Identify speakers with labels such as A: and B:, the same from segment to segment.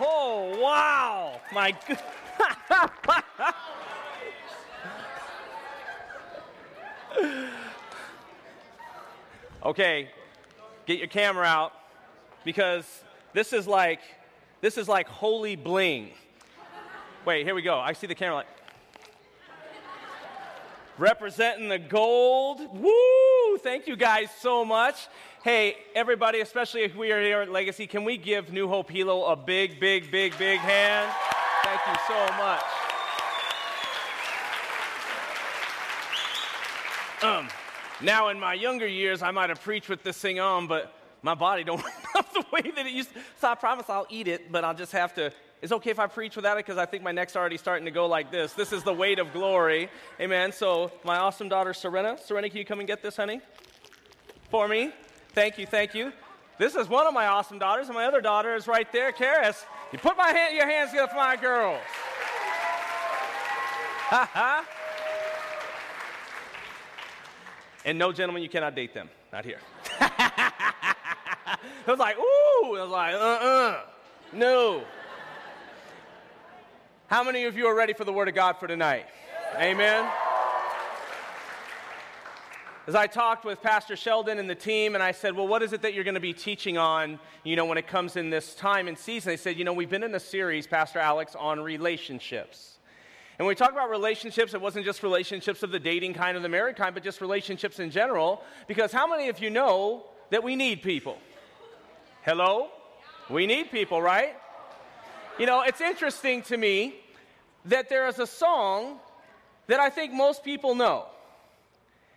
A: Oh, wow. My good. okay, get your camera out because this is like this is like holy bling. Wait, here we go. I see the camera like representing the gold. Woo! Thank you guys so much. Hey, everybody, especially if we are here at Legacy, can we give New Hope Hilo a big, big, big, big hand? Thank you so much. Um, now, in my younger years, I might have preached with this thing on, but my body don't love the way that it used. To. So I promise I'll eat it, but I'll just have to. It's okay if I preach without it because I think my neck's already starting to go like this. This is the weight of glory. Amen. So my awesome daughter Serena, Serena, can you come and get this, honey, for me? Thank you, thank you. This is one of my awesome daughters, and my other daughter is right there, Karis. You put my hand, your hands together for my girls. Ha. And no, gentlemen, you cannot date them. Not here. it was like, ooh. It was like, uh uh-uh. uh. No. How many of you are ready for the Word of God for tonight? Amen. As I talked with Pastor Sheldon and the team, and I said, Well, what is it that you're going to be teaching on, you know, when it comes in this time and season? They said, You know, we've been in a series, Pastor Alex, on relationships. And when we talk about relationships, it wasn't just relationships of the dating kind or the married kind, but just relationships in general. Because how many of you know that we need people? Hello? We need people, right? You know, it's interesting to me that there is a song that I think most people know.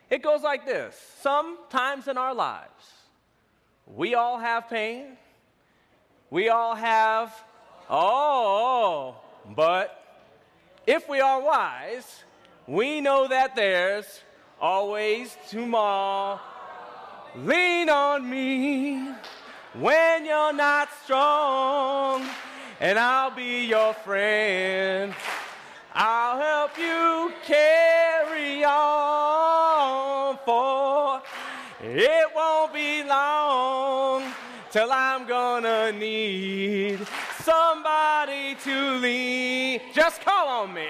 A: It goes like this Sometimes in our lives, we all have pain. We all have, oh, but if we are wise, we know that there's always tomorrow. Lean on me when you're not strong, and I'll be your friend. I'll help you carry on, for it won't be long till I'm gonna need somebody to lean. Just call on me.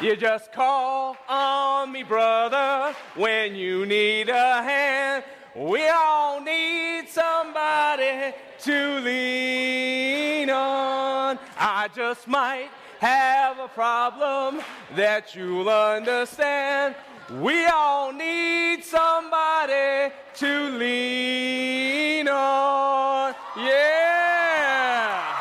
A: You just call on me, brother, when you need a hand. We all need somebody to lean on. I just might have a problem that you'll understand. We all need somebody to lean on. Yeah.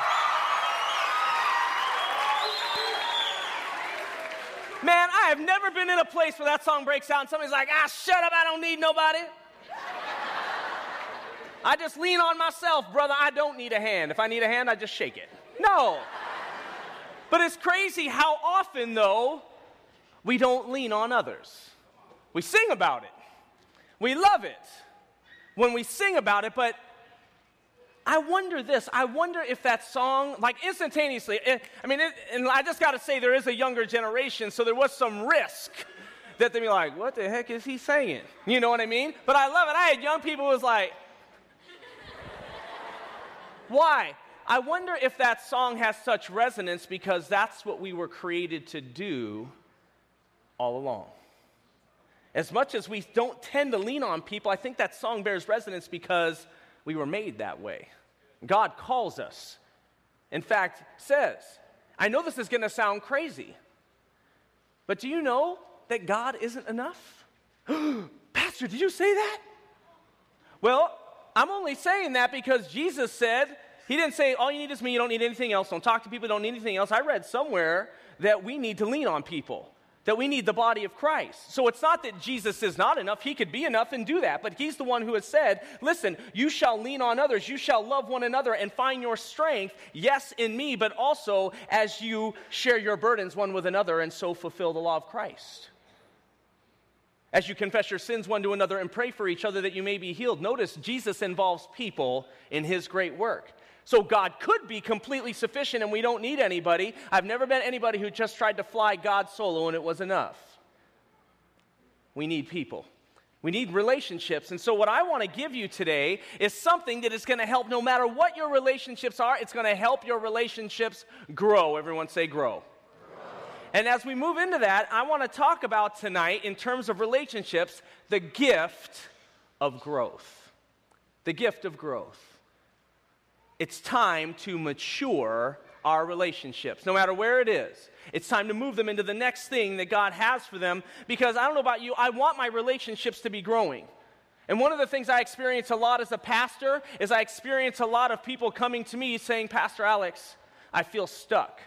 A: Man, I have never been in a place where that song breaks out and somebody's like, ah, shut up, I don't need nobody. I just lean on myself, brother. I don't need a hand. If I need a hand, I just shake it. No. But it's crazy how often, though, we don't lean on others. We sing about it, we love it when we sing about it, but I wonder this. I wonder if that song, like instantaneously, it, eh, I mean, it, and I just got to say, there is a younger generation, so there was some risk that they'd be like, what the heck is he saying? You know what I mean? But I love it. I had young people who was like, why? I wonder if that song has such resonance because that's what we were created to do all along. As much as we don't tend to lean on people, I think that song bears resonance because we were made that way. God calls us. In fact, says, I know this is going to sound crazy, but do you know that God isn't enough? Pastor, did you say that? Well, I'm only saying that because Jesus said, He didn't say, All you need is me, you don't need anything else, don't talk to people, don't need anything else. I read somewhere that we need to lean on people that we need the body of Christ. So it's not that Jesus is not enough. He could be enough and do that. But He's the one who has said, Listen, you shall lean on others. You shall love one another and find your strength, yes, in me, but also as you share your burdens one with another and so fulfill the law of Christ. As you confess your sins one to another and pray for each other that you may be healed. Notice Jesus involves people in His great work. So God could be completely sufficient and we don't need anybody. I've never met anybody who just tried to fly God solo and it was enough. We need people. We need relationships. And so, what I want to give you today is something that is going to help no matter what your relationships are, it's going to help your relationships grow. Everyone say, grow. And as we move into that, I want to talk about tonight, in terms of relationships, the gift of growth. The gift of growth. It's time to mature our relationships, no matter where it is. It's time to move them into the next thing that God has for them because I don't know about you, I want my relationships to be growing. And one of the things I experience a lot as a pastor is I experience a lot of people coming to me saying, Pastor Alex, I feel stuck.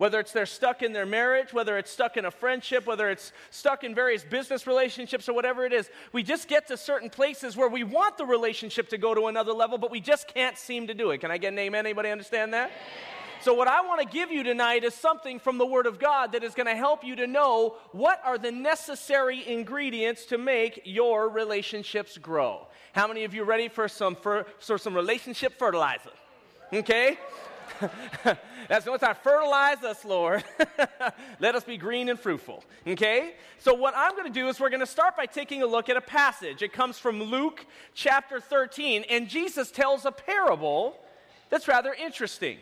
A: Whether it's they're stuck in their marriage, whether it's stuck in a friendship, whether it's stuck in various business relationships or whatever it is, we just get to certain places where we want the relationship to go to another level, but we just can't seem to do it. Can I get an amen? Anybody understand that? So, what I want to give you tonight is something from the Word of God that is going to help you to know what are the necessary ingredients to make your relationships grow. How many of you ready for some, for, for some relationship fertilizer? Okay? That's only time. Fertilize us, Lord. Let us be green and fruitful. Okay? So, what I'm going to do is we're going to start by taking a look at a passage. It comes from Luke chapter 13, and Jesus tells a parable that's rather interesting.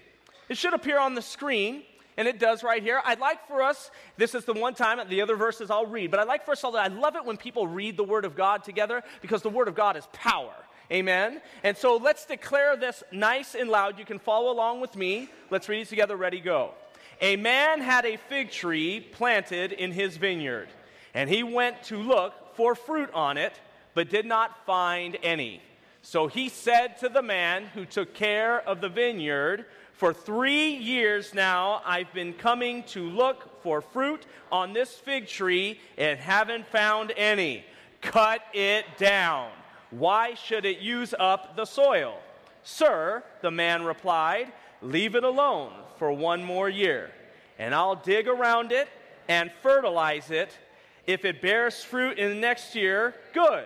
A: It should appear on the screen, and it does right here. I'd like for us, this is the one time, the other verses I'll read, but I'd like for us all to, I love it when people read the Word of God together because the Word of God is power. Amen. And so let's declare this nice and loud. You can follow along with me. Let's read it together. Ready, go. A man had a fig tree planted in his vineyard, and he went to look for fruit on it, but did not find any. So he said to the man who took care of the vineyard, For three years now I've been coming to look for fruit on this fig tree and haven't found any. Cut it down. Why should it use up the soil? Sir, the man replied, leave it alone for one more year, and I'll dig around it and fertilize it. If it bears fruit in the next year, good.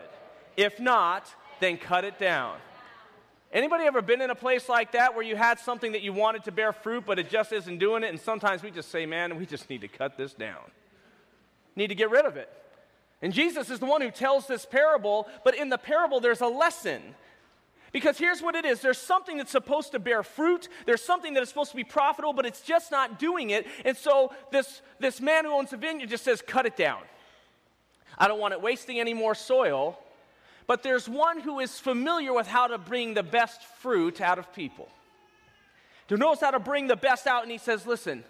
A: If not, then cut it down. Anybody ever been in a place like that where you had something that you wanted to bear fruit, but it just isn't doing it? And sometimes we just say, man, we just need to cut this down. Need to get rid of it. And Jesus is the one who tells this parable, but in the parable, there's a lesson. Because here's what it is there's something that's supposed to bear fruit, there's something that is supposed to be profitable, but it's just not doing it. And so this, this man who owns a vineyard just says, cut it down. I don't want it wasting any more soil. But there's one who is familiar with how to bring the best fruit out of people, who knows how to bring the best out, and he says, listen,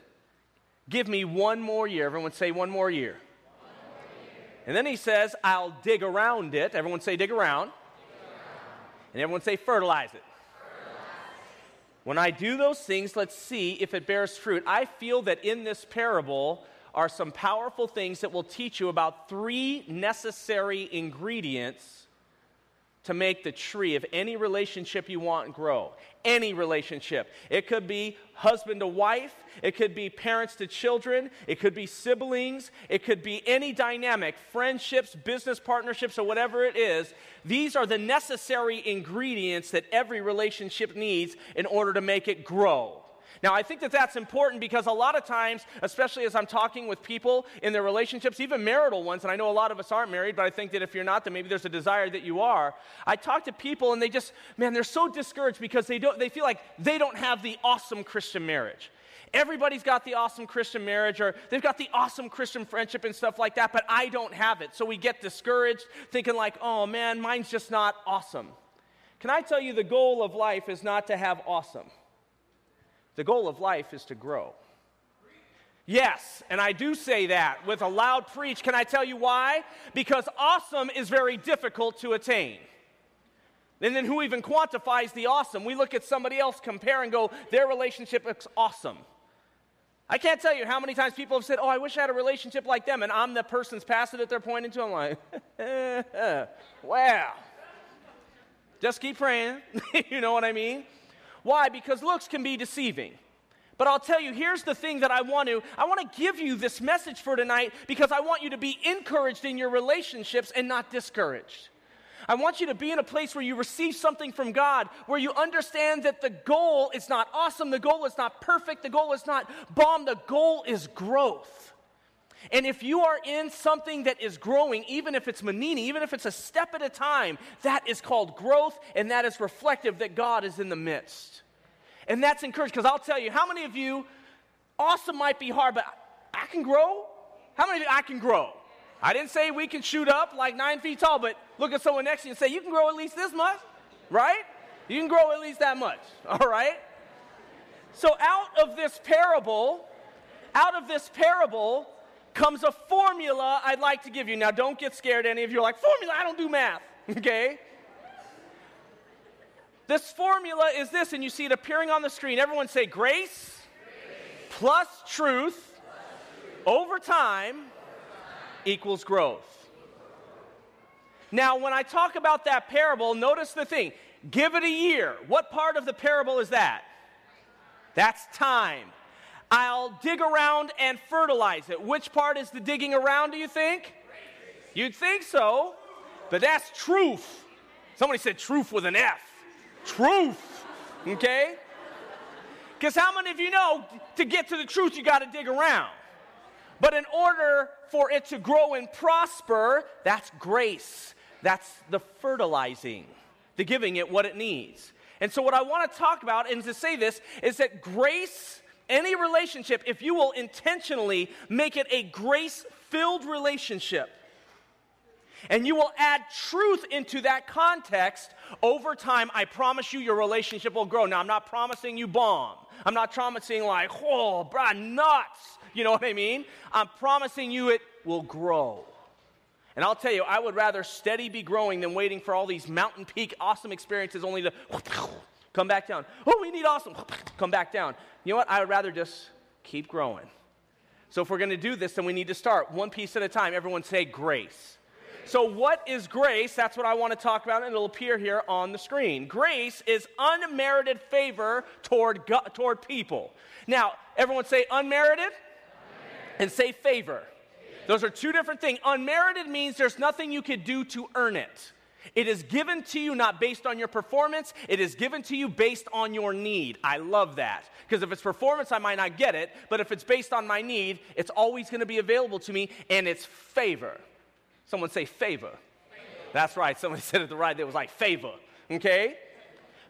A: give me one more year. Everyone say, one more year. And then he says, I'll dig around it. Everyone say, dig around. Dig around. And everyone say, fertilize it. Fertilize. When I do those things, let's see if it bears fruit. I feel that in this parable are some powerful things that will teach you about three necessary ingredients to make the tree of any relationship you want grow. Any relationship. It could be husband to wife, it could be parents to children, it could be siblings, it could be any dynamic, friendships, business partnerships, or whatever it is. These are the necessary ingredients that every relationship needs in order to make it grow. Now, I think that that's important because a lot of times, especially as I'm talking with people in their relationships, even marital ones, and I know a lot of us aren't married, but I think that if you're not, then maybe there's a desire that you are. I talk to people and they just, man, they're so discouraged because they, don't, they feel like they don't have the awesome Christian marriage. Everybody's got the awesome Christian marriage or they've got the awesome Christian friendship and stuff like that, but I don't have it. So we get discouraged thinking, like, oh man, mine's just not awesome. Can I tell you the goal of life is not to have awesome? The goal of life is to grow. Yes, and I do say that with a loud preach. Can I tell you why? Because awesome is very difficult to attain. And then who even quantifies the awesome? We look at somebody else, compare, and go, their relationship looks awesome. I can't tell you how many times people have said, Oh, I wish I had a relationship like them, and I'm the person's past it that they're pointing to. I'm like, Wow. Just keep praying. you know what I mean? Why? Because looks can be deceiving. But I'll tell you, here's the thing that I want to I want to give you this message for tonight because I want you to be encouraged in your relationships and not discouraged. I want you to be in a place where you receive something from God, where you understand that the goal is not awesome, the goal is not perfect, the goal is not bomb, the goal is growth. And if you are in something that is growing, even if it's manini, even if it's a step at a time, that is called growth and that is reflective that God is in the midst. And that's encouraged because I'll tell you, how many of you, awesome might be hard, but I can grow? How many of you, I can grow? I didn't say we can shoot up like nine feet tall, but look at someone next to you and say, you can grow at least this much, right? You can grow at least that much, all right? So out of this parable, out of this parable, comes a formula I'd like to give you. Now, don't get scared, any of you are like, formula, I don't do math, okay? This formula is this, and you see it appearing on the screen. Everyone say grace, grace. Plus, truth, plus truth over time, over time. equals growth. Now, when I talk about that parable, notice the thing give it a year. What part of the parable is that? That's time. I'll dig around and fertilize it. Which part is the digging around, do you think? You'd think so, but that's truth. Somebody said truth with an F. Truth. Okay? Because how many of you know to get to the truth, you got to dig around? But in order for it to grow and prosper, that's grace. That's the fertilizing, the giving it what it needs. And so, what I want to talk about, and to say this, is that grace any relationship, if you will intentionally make it a grace filled relationship, and you will add truth into that context, over time, I promise you, your relationship will grow. Now, I'm not promising you bomb. I'm not promising, like, oh, bruh, nuts. You know what I mean? I'm promising you it will grow. And I'll tell you, I would rather steady be growing than waiting for all these mountain peak awesome experiences only to come back down. Oh, we need awesome. come back down. You know what? I would rather just keep growing. So if we're going to do this, then we need to start one piece at a time. Everyone say grace. So, what is grace? That's what I want to talk about, and it'll appear here on the screen. Grace is unmerited favor toward, God, toward people. Now, everyone say unmerited, unmerited. and say favor. Those are two different things. Unmerited means there's nothing you could do to earn it. It is given to you not based on your performance, it is given to you based on your need. I love that. Because if it's performance, I might not get it, but if it's based on my need, it's always going to be available to me, and it's favor. Someone say favor. favor. That's right. Somebody said it the right. It was like favor. Okay?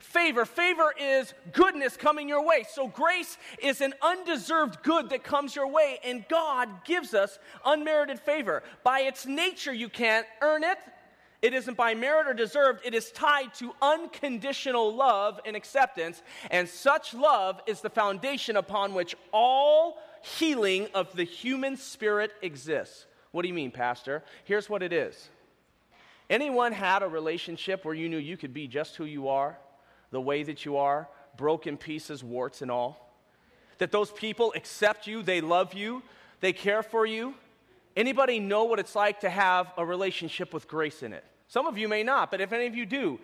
A: Favor. Favor is goodness coming your way. So grace is an undeserved good that comes your way, and God gives us unmerited favor. By its nature, you can't earn it, it isn't by merit or deserved, it is tied to unconditional love and acceptance. And such love is the foundation upon which all healing of the human spirit exists. What do you mean, Pastor? Here's what it is Anyone had a relationship where you knew you could be just who you are, the way that you are, broken pieces, warts, and all? That those people accept you, they love you, they care for you? Anybody know what it's like to have a relationship with grace in it? Some of you may not, but if any of you do,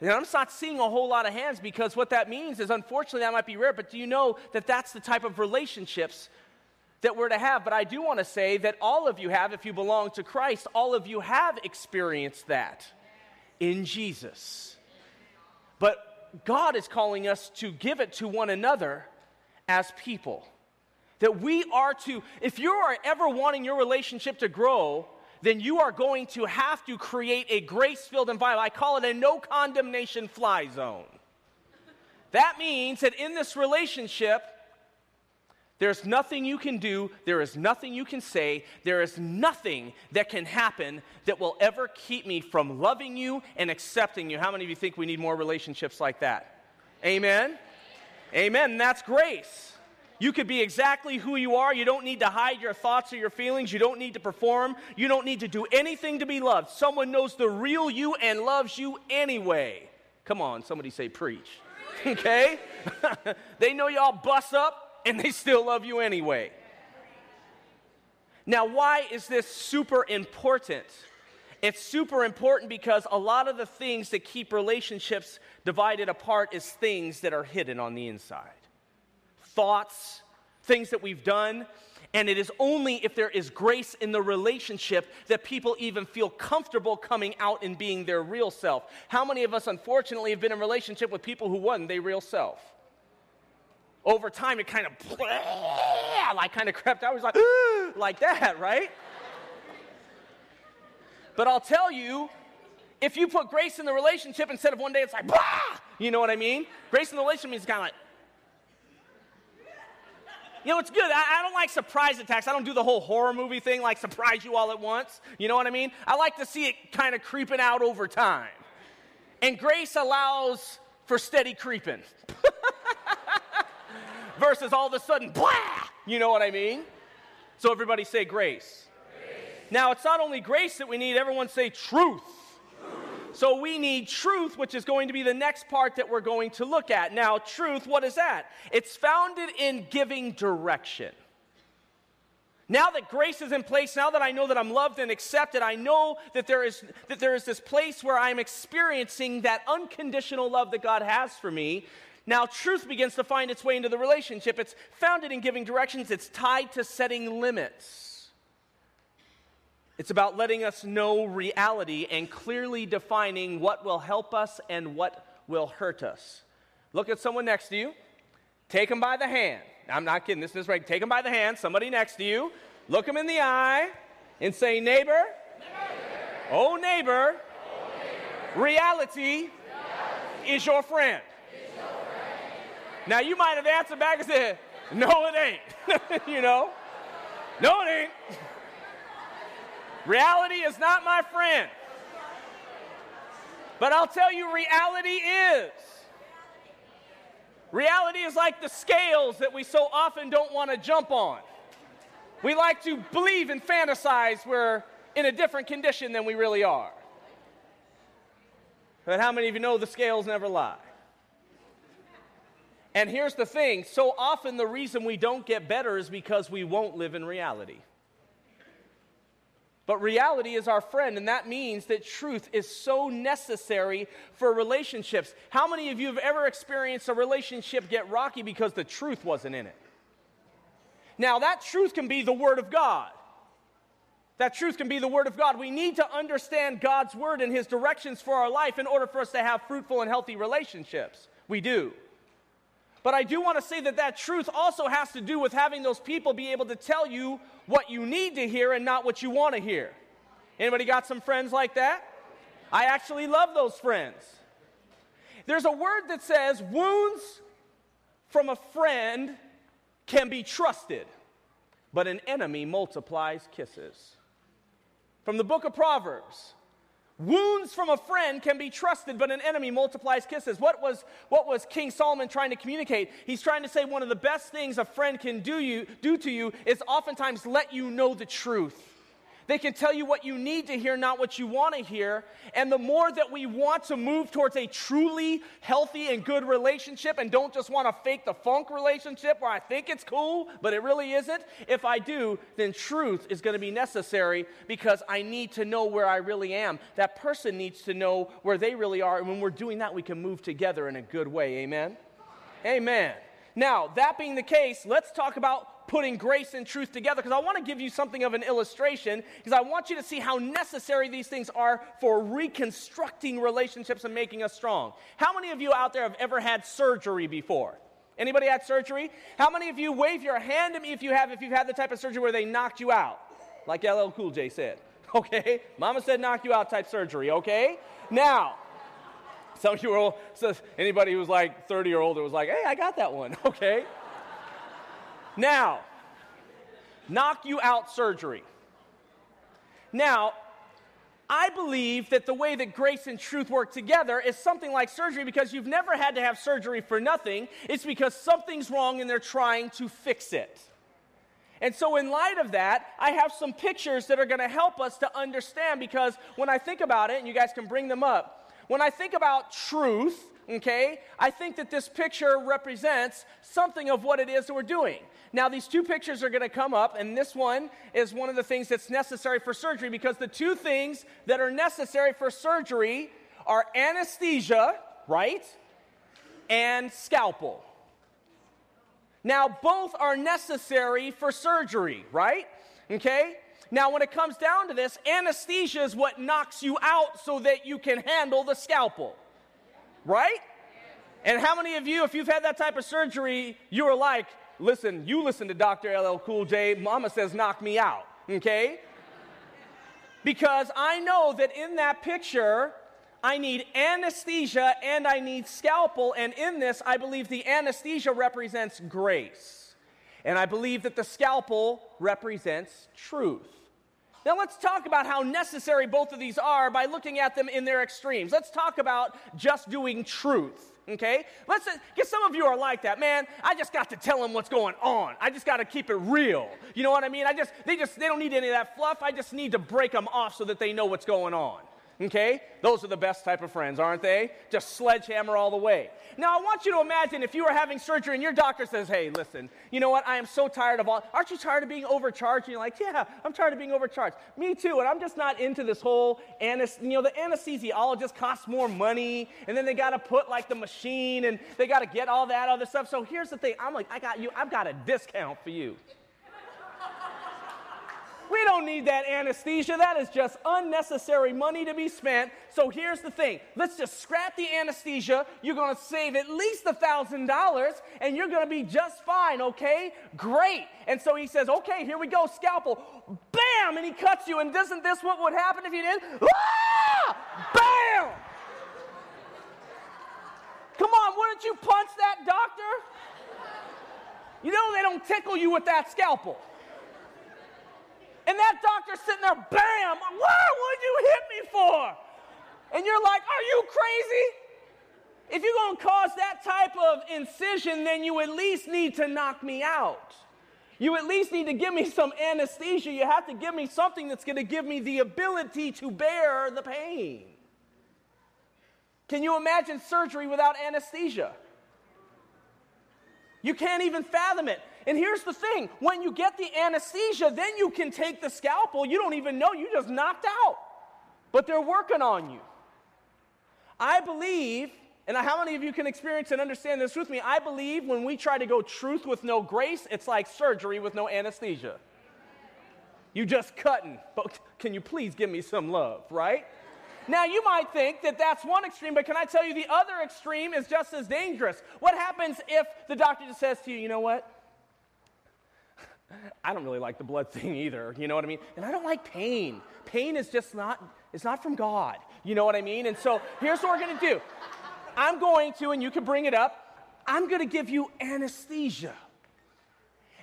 A: and I'm not seeing a whole lot of hands because what that means is, unfortunately, that might be rare, but do you know that that's the type of relationships that we're to have? But I do want to say that all of you have, if you belong to Christ, all of you have experienced that in Jesus. But God is calling us to give it to one another as people. That we are to, if you are ever wanting your relationship to grow, then you are going to have to create a grace filled environment. I call it a no condemnation fly zone. That means that in this relationship, there's nothing you can do, there is nothing you can say, there is nothing that can happen that will ever keep me from loving you and accepting you. How many of you think we need more relationships like that? Amen? Amen. That's grace. You could be exactly who you are. You don't need to hide your thoughts or your feelings. You don't need to perform. You don't need to do anything to be loved. Someone knows the real you and loves you anyway. Come on, somebody say preach. Okay? they know y'all bust up and they still love you anyway. Now, why is this super important? It's super important because a lot of the things that keep relationships divided apart is things that are hidden on the inside thoughts, things that we've done. And it is only if there is grace in the relationship that people even feel comfortable coming out and being their real self. How many of us, unfortunately, have been in relationship with people who wasn't their real self? over time it kind of like kind of crept out. It was like like that, right? But I'll tell you, if you put grace in the relationship instead of one day it's like bah! you know what I mean? Grace in the relationship means kind of like you know, it's good. I, I, don't like surprise attacks. I don't do the whole horror movie thing, like surprise you all at once. You know what I mean? I like to see it kind of creeping out over time. And grace allows for steady creeping. Versus all of a sudden, blah! You know what I mean? So everybody say grace. grace. Now, it's not only grace that we need, everyone say truth. So we need truth, which is going to be the next part that we're going to look at. Now, truth, what is that? It's founded in giving direction. Now that grace is in place, now that I know that I'm loved and accepted, I know that there is, that there is this place where I'm experiencing that unconditional love that God has for me. Now, truth begins to find its way into the relationship. It's founded in giving directions, it's tied to setting limits. It's about letting us know reality and clearly defining what will help us and what will hurt us. Look at someone next to you. Take them by the hand. I'm not kidding. This is right. Take them by the hand. Somebody next to you. Look them in the eye and say, neighbor, neighbor. Oh, neighbor, oh, neighbor. Reality, reality, is your friend. Is your friend. Now, you might have answered back and said, no, it ain't. you know? No, it ain't. Reality is not my friend. But I'll tell you, reality is. Reality is like the scales that we so often don't want to jump on. We like to believe and fantasize we're in a different condition than we really are. But how many of you know the scales never lie? And here's the thing so often the reason we don't get better is because we won't live in reality. But reality is our friend, and that means that truth is so necessary for relationships. How many of you have ever experienced a relationship get rocky because the truth wasn't in it? Now, that truth can be the Word of God. That truth can be the Word of God. We need to understand God's Word and His directions for our life in order for us to have fruitful and healthy relationships. We do. But I do want to say that that truth also has to do with having those people be able to tell you what you need to hear and not what you want to hear. Anybody got some friends like that? I actually love those friends. There's a word that says wounds from a friend can be trusted, but an enemy multiplies kisses. From the book of Proverbs, Wounds from a friend can be trusted, but an enemy multiplies kisses. What was, what was King Solomon trying to communicate? He's trying to say one of the best things a friend can do, you, do to you is oftentimes let you know the truth. They can tell you what you need to hear, not what you want to hear. And the more that we want to move towards a truly healthy and good relationship and don't just want to fake the funk relationship where I think it's cool, but it really isn't, if I do, then truth is going to be necessary because I need to know where I really am. That person needs to know where they really are. And when we're doing that, we can move together in a good way. Amen? Amen. Now, that being the case, let's talk about putting grace and truth together because I want to give you something of an illustration because I want you to see how necessary these things are for reconstructing relationships and making us strong. How many of you out there have ever had surgery before? Anybody had surgery? How many of you wave your hand to me if you have if you've had the type of surgery where they knocked you out? Like LL Cool J said. Okay? Mama said knock you out type surgery, okay? Now, some of you are, so anybody who was like 30 or older was like, hey, I got that one, okay? Now, knock you out surgery. Now, I believe that the way that grace and truth work together is something like surgery because you've never had to have surgery for nothing. It's because something's wrong and they're trying to fix it. And so, in light of that, I have some pictures that are going to help us to understand because when I think about it, and you guys can bring them up, when I think about truth, okay, I think that this picture represents something of what it is that we're doing. Now, these two pictures are going to come up, and this one is one of the things that's necessary for surgery because the two things that are necessary for surgery are anesthesia, right, and scalpel. Now, both are necessary for surgery, right? Okay? Now, when it comes down to this, anesthesia is what knocks you out so that you can handle the scalpel, right? And how many of you, if you've had that type of surgery, you are like, listen, you listen to Dr. LL Cool J, mama says, knock me out, okay? Because I know that in that picture, I need anesthesia and I need scalpel. And in this, I believe the anesthesia represents grace. And I believe that the scalpel represents truth. Now, let's talk about how necessary both of these are by looking at them in their extremes. Let's talk about just doing truth okay? Let's uh, get some of you are like that, man. I just got to tell them what's going on. I just got to keep it real. You know what I mean? I just they just they don't need any of that fluff. I just need to break them off so that they know what's going on. Okay? Those are the best type of friends, aren't they? Just sledgehammer all the way. Now, I want you to imagine if you were having surgery and your doctor says, hey, listen, you know what? I am so tired of all. Aren't you tired of being overcharged? And you're like, yeah, I'm tired of being overcharged. Me too. And I'm just not into this whole, anesthesia. you know, the anesthesiologist costs more money. And then they got to put like the machine and they got to get all that other stuff. So here's the thing I'm like, I got you, I've got a discount for you. We don't need that anesthesia. That is just unnecessary money to be spent. So here's the thing let's just scrap the anesthesia. You're going to save at least a $1,000 and you're going to be just fine, okay? Great. And so he says, okay, here we go, scalpel. Bam! And he cuts you. And isn't this what would happen if you did? Ah! Bam! Come on, wouldn't you punch that doctor? You know they don't tickle you with that scalpel. And that doctor's sitting there, bam, what would you hit me for? And you're like, are you crazy? If you're going to cause that type of incision, then you at least need to knock me out. You at least need to give me some anesthesia. You have to give me something that's going to give me the ability to bear the pain. Can you imagine surgery without anesthesia? You can't even fathom it. And here's the thing when you get the anesthesia, then you can take the scalpel. You don't even know, you just knocked out. But they're working on you. I believe, and how many of you can experience and understand this with me? I believe when we try to go truth with no grace, it's like surgery with no anesthesia. You just cutting, but can you please give me some love, right? Now, you might think that that's one extreme, but can I tell you the other extreme is just as dangerous? What happens if the doctor just says to you, you know what? I don't really like the blood thing either, you know what I mean? And I don't like pain. Pain is just not, it's not from God, you know what I mean? And so here's what we're gonna do I'm going to, and you can bring it up, I'm gonna give you anesthesia.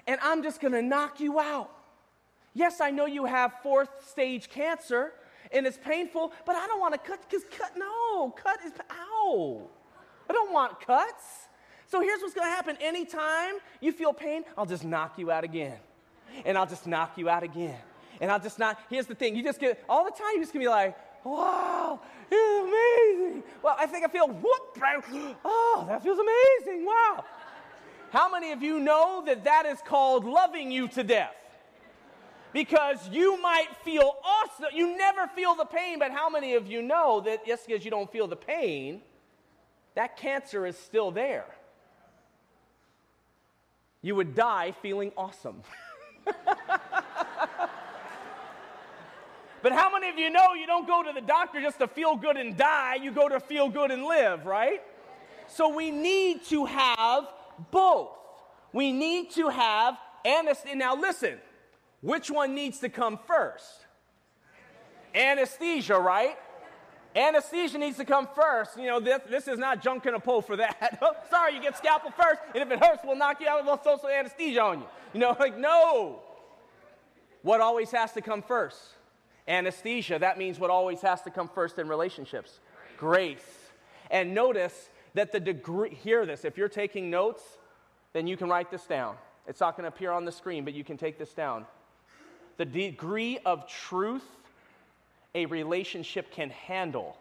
A: And I'm just gonna knock you out. Yes, I know you have fourth stage cancer and it's painful, but I don't wanna cut, because cut, no, cut is, ow. I don't want cuts. So here's what's to happen. Anytime you feel pain, I'll just knock you out again. And I'll just knock you out again. And I'll just not. Here's the thing you just get, all the time, you're just to be like, wow, it's amazing. Well, I think I feel, whoop, oh, that feels amazing. Wow. How many of you know that that is called loving you to death? Because you might feel awesome. You never feel the pain, but how many of you know that just because you don't feel the pain, that cancer is still there? You would die feeling awesome. but how many of you know you don't go to the doctor just to feel good and die, you go to feel good and live, right? So we need to have both. We need to have anesthesia. Now, listen, which one needs to come first? Anesthesia, right? Anesthesia needs to come first. You know, this, this is not junk in a pole for that. oh, sorry, you get scalpel first, and if it hurts, we'll knock you out with social anesthesia on you. You know, like, no. What always has to come first? Anesthesia. That means what always has to come first in relationships? Grace. And notice that the degree, hear this, if you're taking notes, then you can write this down. It's not going to appear on the screen, but you can take this down. The degree of truth a relationship can handle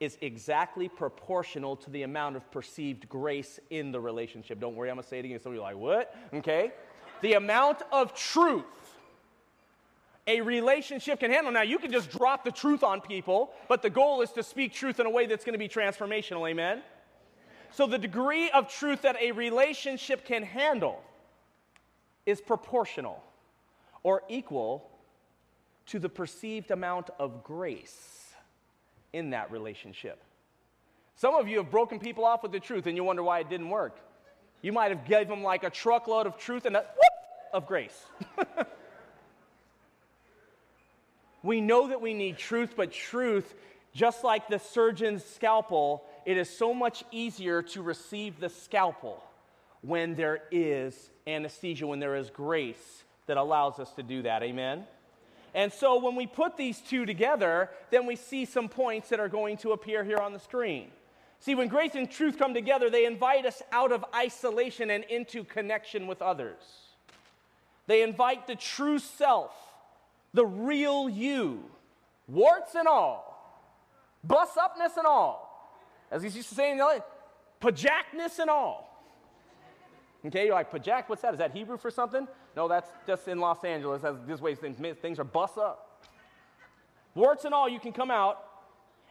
A: is exactly proportional to the amount of perceived grace in the relationship. Don't worry, I'm gonna say it again. Some of you are like, what? Okay? The amount of truth a relationship can handle. Now, you can just drop the truth on people, but the goal is to speak truth in a way that's gonna be transformational. Amen? So, the degree of truth that a relationship can handle is proportional or equal to the perceived amount of grace in that relationship. Some of you have broken people off with the truth and you wonder why it didn't work. You might have gave them like a truckload of truth and a whoop of grace. we know that we need truth, but truth, just like the surgeon's scalpel, it is so much easier to receive the scalpel when there is anesthesia, when there is grace that allows us to do that. Amen? And so when we put these two together, then we see some points that are going to appear here on the screen. See, when grace and truth come together, they invite us out of isolation and into connection with others. They invite the true self, the real you, warts and all, bus upness and all, as he used to say in the pajakness and all. Okay, you're like, pajak, what's that? Is that Hebrew for something? No, that's just in Los Angeles. That's this way things, things are bus up. Warts and all, you can come out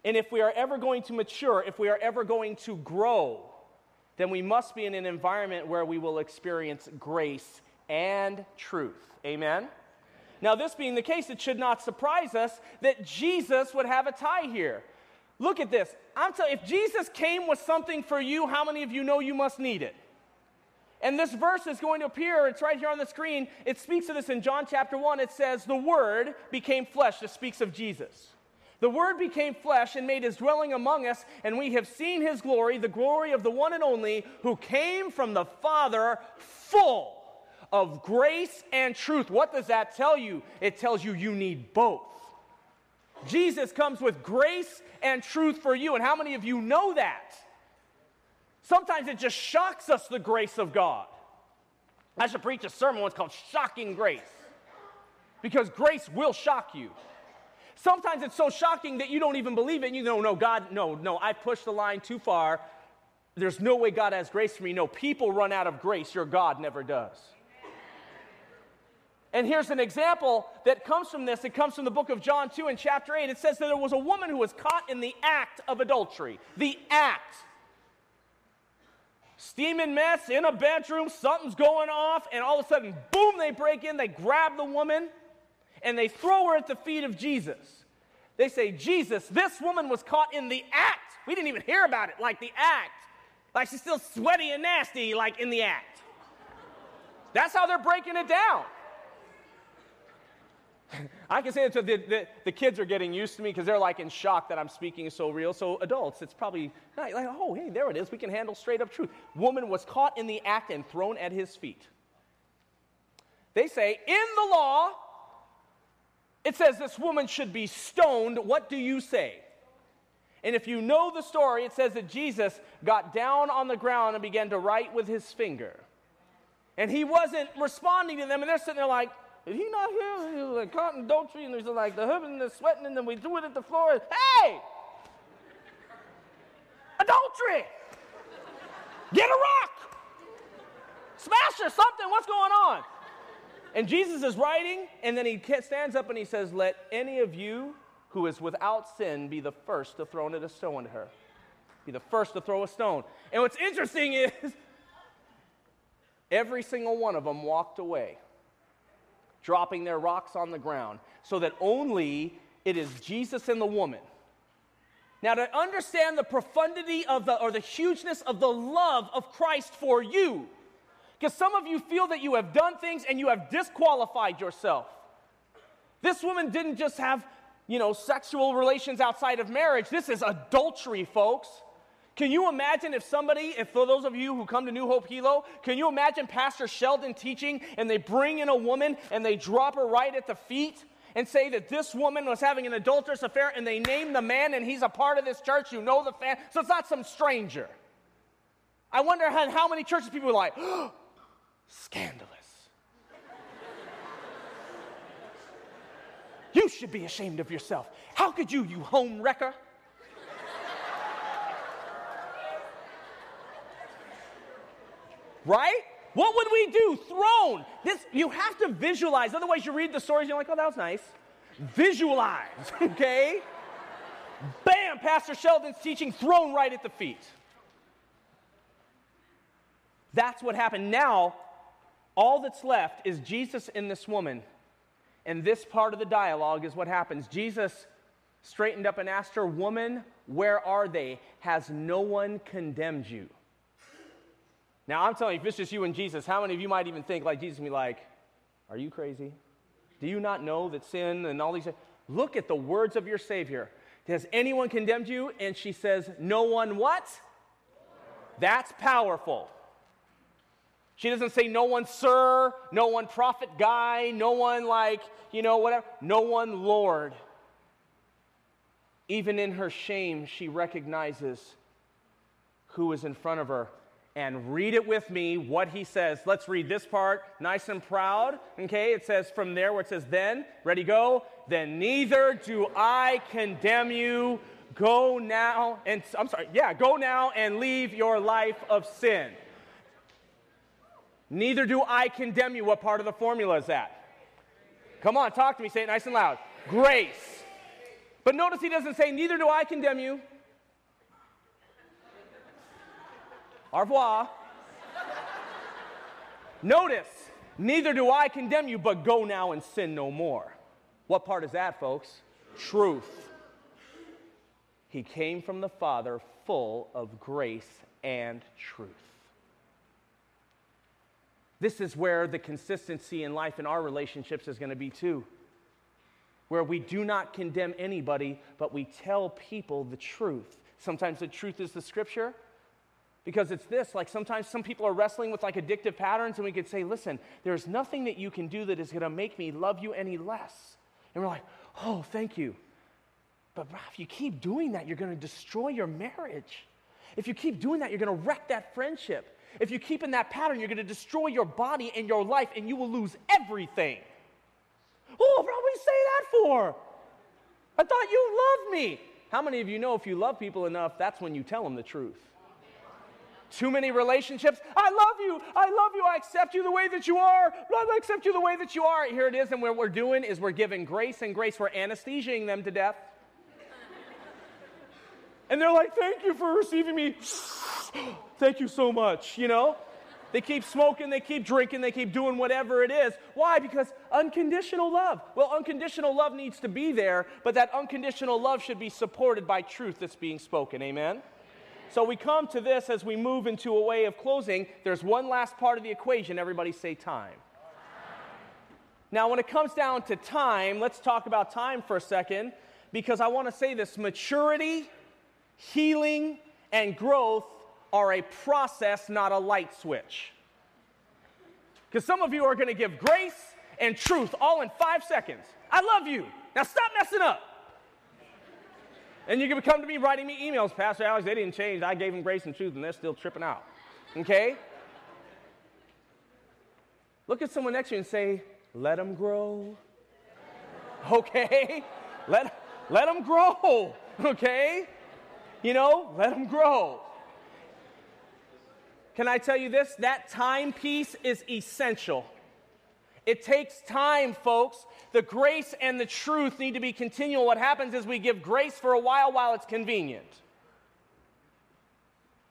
A: and if we are ever going to mature, if we are ever going to grow, then we must be in an environment where we will experience grace and truth. Amen? Now, this being the case, it should not surprise us that Jesus would have a tie here. Look at this. I'm telling if Jesus came with something for you, how many of you know you must need it? And this verse is going to appear, it's right here on the screen. It speaks of this in John chapter 1. It says, The Word became flesh. This speaks of Jesus. The Word became flesh and made his dwelling among us, and we have seen his glory, the glory of the one and only who came from the Father, full of grace and truth. What does that tell you? It tells you you need both. Jesus comes with grace and truth for you. And how many of you know that? Sometimes it just shocks us the grace of God. I should preach a sermon once called Shocking Grace because grace will shock you. Sometimes it's so shocking that you don't even believe it and you know, no, God, no, no, I pushed the line too far. There's no way God has grace for me. No, people run out of grace. Your God never does. And here's an example that comes from this. It comes from the book of John 2 in chapter 8. It says that there was a woman who was caught in the act of adultery. The act. Steaming mess in a bedroom, something's going off, and all of a sudden, boom, they break in, they grab the woman and they throw her at the feet of Jesus. They say, Jesus, this woman was caught in the act. We didn't even hear about it, like the act. Like she's still sweaty and nasty, like in the act. That's how they're breaking it down. I can say that the, the, the, kids are getting used to me because they're like in shock that I'm speaking so real. So, adults, it's probably not, like, oh, hey, there it is. We can handle straight up truth. Woman was caught in the act and thrown at his feet. They say, in the law, it says this woman should be stoned. What do you say? And if you know the story, it says that Jesus got down on the ground and began to write with his finger. And he wasn't responding to them, and they're sitting there like, is he not here? He was like caught in adultery, and there's like the husband is sweating, and then we threw it at the floor. And, Hey! Adultery! Get a rock! Smash her, something, what's going on? And Jesus is writing, and then he stands up and he says, Let any of you who is without sin be the first to throw a stone at her. Be the first to throw a stone. And what's interesting is, every single one of them walked away, dropping their rocks on the ground, so that only it is Jesus and the woman. Now, to understand the profundity of the, or the hugeness of the love of Christ for you, because some of you feel that you have done things and you have disqualified yourself. This woman didn't just have, you know, sexual relations outside of marriage. This is adultery, folks. Can you imagine if somebody, if for those of you who come to New Hope Hilo, can you imagine Pastor Sheldon teaching and they bring in a woman and they drop her right at the feet and say that this woman was having an adulterous affair and they name the man and he's a part of this church, you know the fan, so it's not some stranger. I wonder how, how many churches people are like, oh, Scandalous. you should be ashamed of yourself. How could you, you home wrecker? Right? What would we do? Thrown. This you have to visualize. Otherwise, you read the stories, you're like, oh, that was nice. Visualize, okay? Bam, Pastor Sheldon's teaching thrown right at the feet. That's what happened. Now, all that's left is Jesus and this woman. And this part of the dialogue is what happens. Jesus straightened up and asked her, Woman, where are they? Has no one condemned you? Now, I'm telling you, if it's just you and Jesus, how many of you might even think, like, Jesus be like, Are you crazy? Do you not know that sin and all these Look at the words of your Savior. Has anyone condemned you? And she says, No one what? That's powerful. She doesn't say, No one, sir, no one, prophet guy, no one, like, you know, whatever. No one, Lord. Even in her shame, she recognizes who is in front of her. And read it with me what he says. Let's read this part nice and proud. Okay, it says from there where it says, Then, ready, go. Then neither do I condemn you. Go now, and I'm sorry, yeah, go now and leave your life of sin. Neither do I condemn you. What part of the formula is that? Come on, talk to me. Say it nice and loud. Grace. But notice he doesn't say, Neither do I condemn you. Au revoir. Notice, neither do I condemn you, but go now and sin no more. What part is that, folks? Truth. He came from the Father full of grace and truth. This is where the consistency in life in our relationships is going to be too. Where we do not condemn anybody, but we tell people the truth. Sometimes the truth is the scripture, because it's this like sometimes some people are wrestling with like addictive patterns, and we could say, listen, there's nothing that you can do that is going to make me love you any less. And we're like, oh, thank you. But if you keep doing that, you're going to destroy your marriage. If you keep doing that, you're going to wreck that friendship. If you keep in that pattern, you're going to destroy your body and your life, and you will lose everything. Oh, what would you say that for? I thought you loved me. How many of you know if you love people enough, that's when you tell them the truth? Too many relationships. I love you. I love you. I accept you the way that you are. I accept you the way that you are. Here it is. And what we're doing is we're giving grace and grace. We're anesthesiaing them to death. and they're like, thank you for receiving me. thank you so much, you know? They keep smoking, they keep drinking, they keep doing whatever it is. Why? Because unconditional love. Well, unconditional love needs to be there, but that unconditional love should be supported by truth that's being spoken. Amen? So we come to this as we move into a way of closing. There's one last part of the equation. Everybody say time. Now, when it comes down to time, let's talk about time for a second because I want to say this maturity, healing, and growth are a process, not a light switch. Because some of you are going to give grace and truth all in five seconds. I love you. Now stop messing up. And you can come to me writing me emails, Pastor Alex, they didn't change. I gave them grace and truth, and they're still tripping out. Okay? Look at someone next to you and say, let them grow. Okay? Let, let them grow. Okay? You know, let them grow. Can I tell you this? That time piece is essential. It takes time, folks. The grace and the truth need to be continual. What happens is we give grace for a while while it's convenient.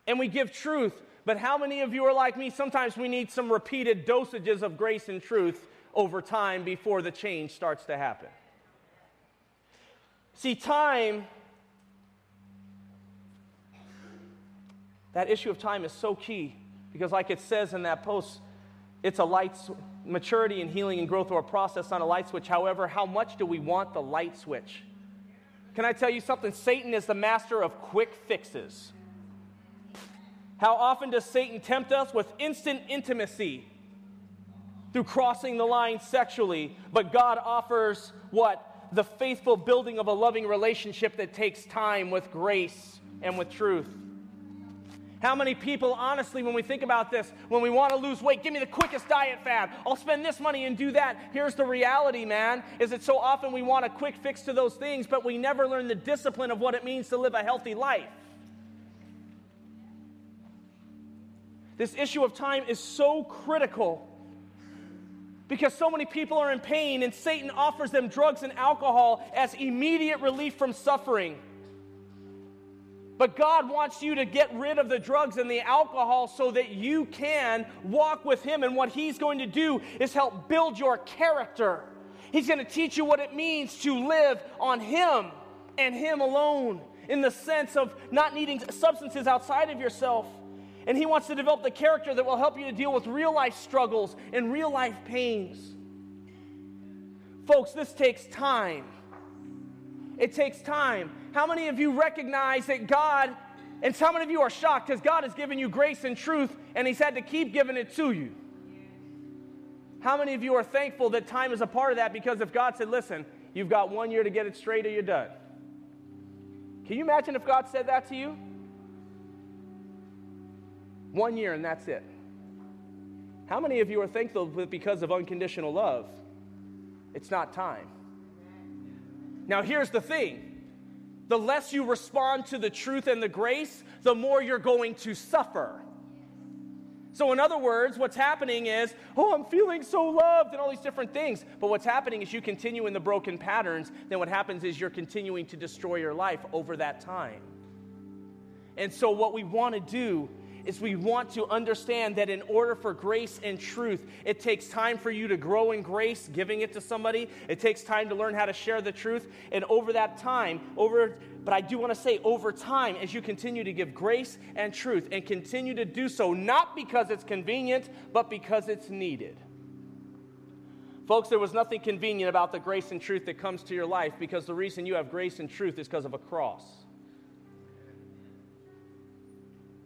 A: And we give truth. But how many of you are like me? Sometimes we need some repeated dosages of grace and truth over time before the change starts to happen. See, time, that issue of time is so key because, like it says in that post, it's a light maturity and healing and growth or a process on a light switch. However, how much do we want the light switch? Can I tell you something? Satan is the master of quick fixes. How often does Satan tempt us with instant intimacy through crossing the line sexually? But God offers what? The faithful building of a loving relationship that takes time with grace and with truth. How many people, honestly, when we think about this, when we want to lose weight, give me the quickest diet fad. I'll spend this money and do that. Here's the reality, man, is that so often we want a quick fix to those things, but we never learn the discipline of what it means to live a healthy life. This issue of time is so critical because so many people are in pain, and Satan offers them drugs and alcohol as immediate relief from suffering. But God wants you to get rid of the drugs and the alcohol so that you can walk with Him. And what He's going to do is help build your character. He's going to teach you what it means to live on Him. and Him alone in the sense of not needing substances outside of yourself. And He wants to develop the character that will help you to deal with real life struggles and real life pains. Folks, this takes time. It takes time. How many of you recognize that God, and how many of you are shocked because God has given you grace and truth and He's had to keep giving it to you? How many of you are thankful that time is a part of that because if God said, listen, you've got one year to get it straight or you're done? Can you imagine if God said that to you? One year and that's it. How many of you are thankful because of unconditional love? It's not time. Now, here's the thing the less you respond to the truth and the grace, the more you're going to suffer. So, in other words, what's happening is, oh, I'm feeling so loved and all these different things. But what's happening is you continue in the broken patterns, then what happens is you're continuing to destroy your life over that time. And so, what we want to do is we want to understand that in order for grace and truth, it takes time for you to grow in grace, giving it to somebody. It takes time to learn how to share the truth. And over that time, over but I do want to say over time, as you continue to give grace and truth and continue to do so, not because it's convenient, but because it's needed. Folks, there was nothing convenient about the grace and truth that comes to your life because the reason you have grace and truth is because of a cross.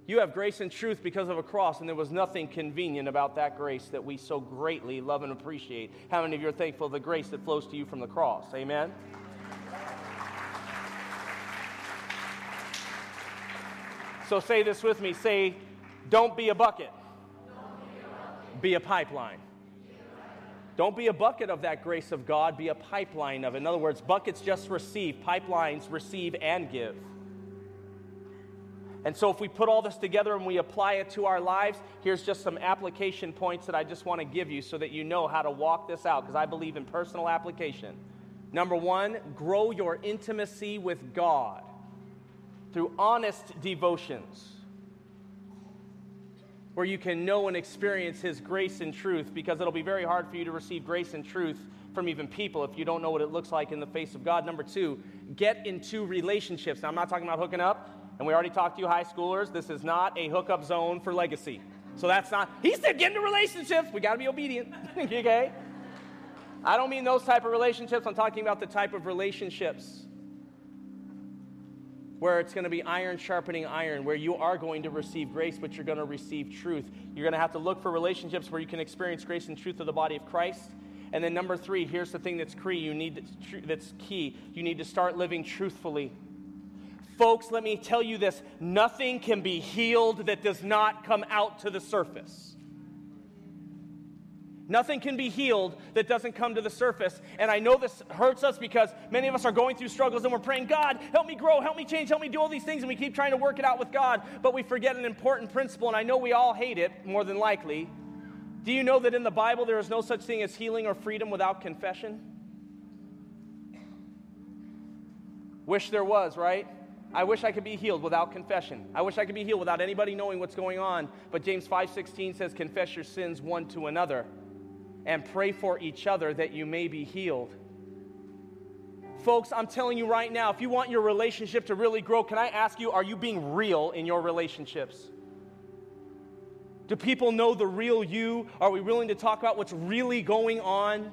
A: You have grace and truth because of a cross, and there was nothing convenient about that grace that we so greatly love and appreciate. How many of you are thankful for the grace that flows to you from the cross? Amen? So say this with me. Say, don't be a bucket, be, a bucket. be a pipeline. Don't be a bucket of that grace of God, be a pipeline of it. In other words, buckets just receive, pipelines receive and give. And so, if we put all this together and we apply it to our lives, here's just some application points that I just want to give you so that you know how to walk this out, because I believe in personal application. Number one, grow your intimacy with God through honest devotions where you can know and experience His grace and truth, because it'll be very hard for you to receive grace and truth from even people if you don't know what it looks like in the face of God. Number two, get into relationships. Now, I'm not talking about hooking up. And we already talked to you high schoolers. This is not a hookup zone for legacy. So that's not, he said get into relationships. We got to be obedient. okay? I don't mean those type of relationships. I'm talking about the type of relationships where it's going to be iron sharpening iron, where you are going to receive grace, but you're going to receive truth. You're going to have to look for relationships where you can experience grace and truth of the body of Christ. And then number three, here's the thing that's key. You need that's key. You need to start living truthfully. Folks, let me tell you this nothing can be healed that does not come out to the surface. Nothing can be healed that doesn't come to the surface. And I know this hurts us because many of us are going through struggles and we're praying, God, help me grow, help me change, help me do all these things. And we keep trying to work it out with God, but we forget an important principle. And I know we all hate it more than likely. Do you know that in the Bible there is no such thing as healing or freedom without confession? Wish there was, right? I wish I could be healed without confession. I wish I could be healed without anybody knowing what's going on. But James 5:16 says, "Confess your sins one to another and pray for each other that you may be healed." Folks, I'm telling you right now, if you want your relationship to really grow, can I ask you, are you being real in your relationships? Do people know the real you? Are we willing to talk about what's really going on?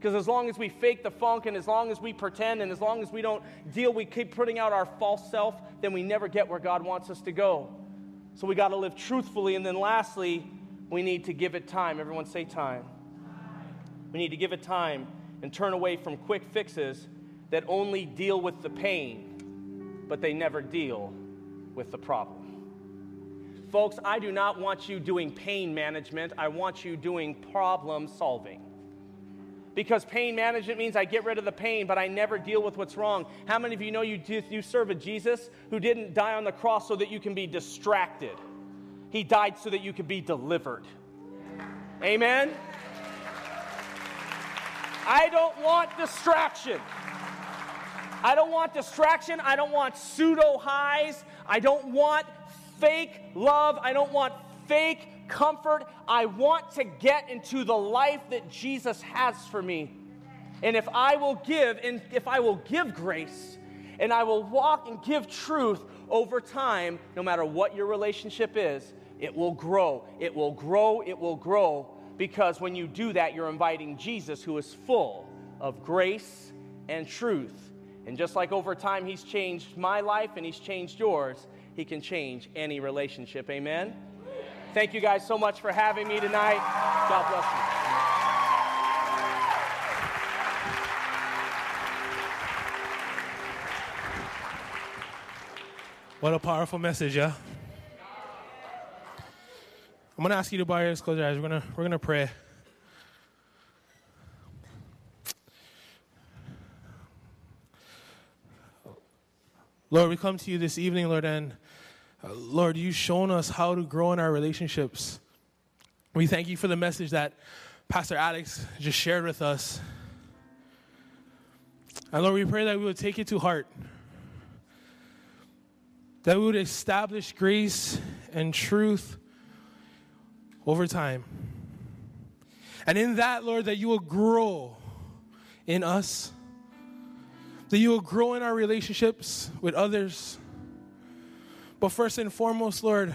A: Because as long as we fake the funk and as long as we pretend and as long as we don't deal, we keep putting out our false self, then we never get where God wants us to go. So we got to live truthfully. And then lastly, we need to give it time. Everyone say time. We need to give it time and turn away from quick fixes that only deal with the pain, but they never deal with the problem. Folks, I do not want you doing pain management. I want you doing problem solving because pain management means I get rid of the pain, but I never deal with what's wrong. How many of you know you, you serve a Jesus who didn't die on the cross so that you can be distracted? He died so that you could be delivered. Amen? I don't want distraction. I don't want distraction. I don't want pseudo highs. I don't want fake love. I don't want fake comfort. I want to get into the life that Jesus has for me. And if I will give, and if I will give grace, and I will walk and give truth over time, no matter what your relationship is, it will grow. It will grow. It will grow. Because when you do that, you're inviting Jesus, who is full of grace and truth. And just like over time, He's changed my life and He's changed yours, He can change any relationship. Amen? Thank you guys so much for having me tonight. God bless you.
B: What a powerful message, yeah? I'm gonna ask you to bow your eyes, close your eyes. We're gonna we're gonna pray. Lord, we come to you this evening, Lord, and Lord, you've shown us how to grow in our relationships. We thank you for the message that Pastor Alex just shared with us. And Lord, we pray that we would take it to heart that we would establish grace and truth over time. And in that, Lord, that you will grow in us, that you will grow in our relationships with others. But first and foremost, Lord,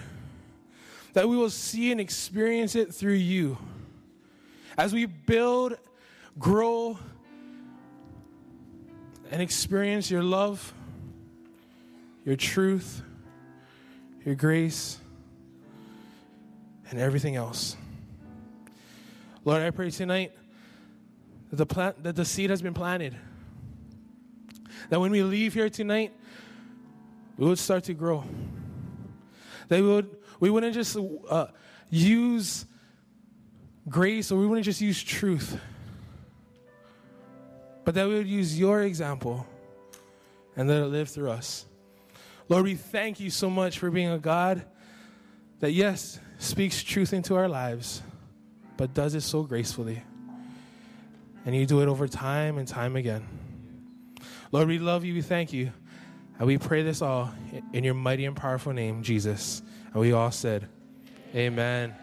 B: that we will see and experience it through you. As we build, grow, and experience your love your truth, your grace, and everything else. Lord, I pray tonight that the, plant, that the seed has been planted. That when we leave here tonight, we would start to grow. That we, would, we wouldn't just uh, use grace or we wouldn't just use truth, but that we would use your example and let it live through us. Lord, we thank you so much for being a God that, yes, speaks truth into our lives, but does it so gracefully. And you do it over time and time again. Lord, we love you. We thank you. And we pray this all in your mighty and powerful name, Jesus. And we all said, Amen.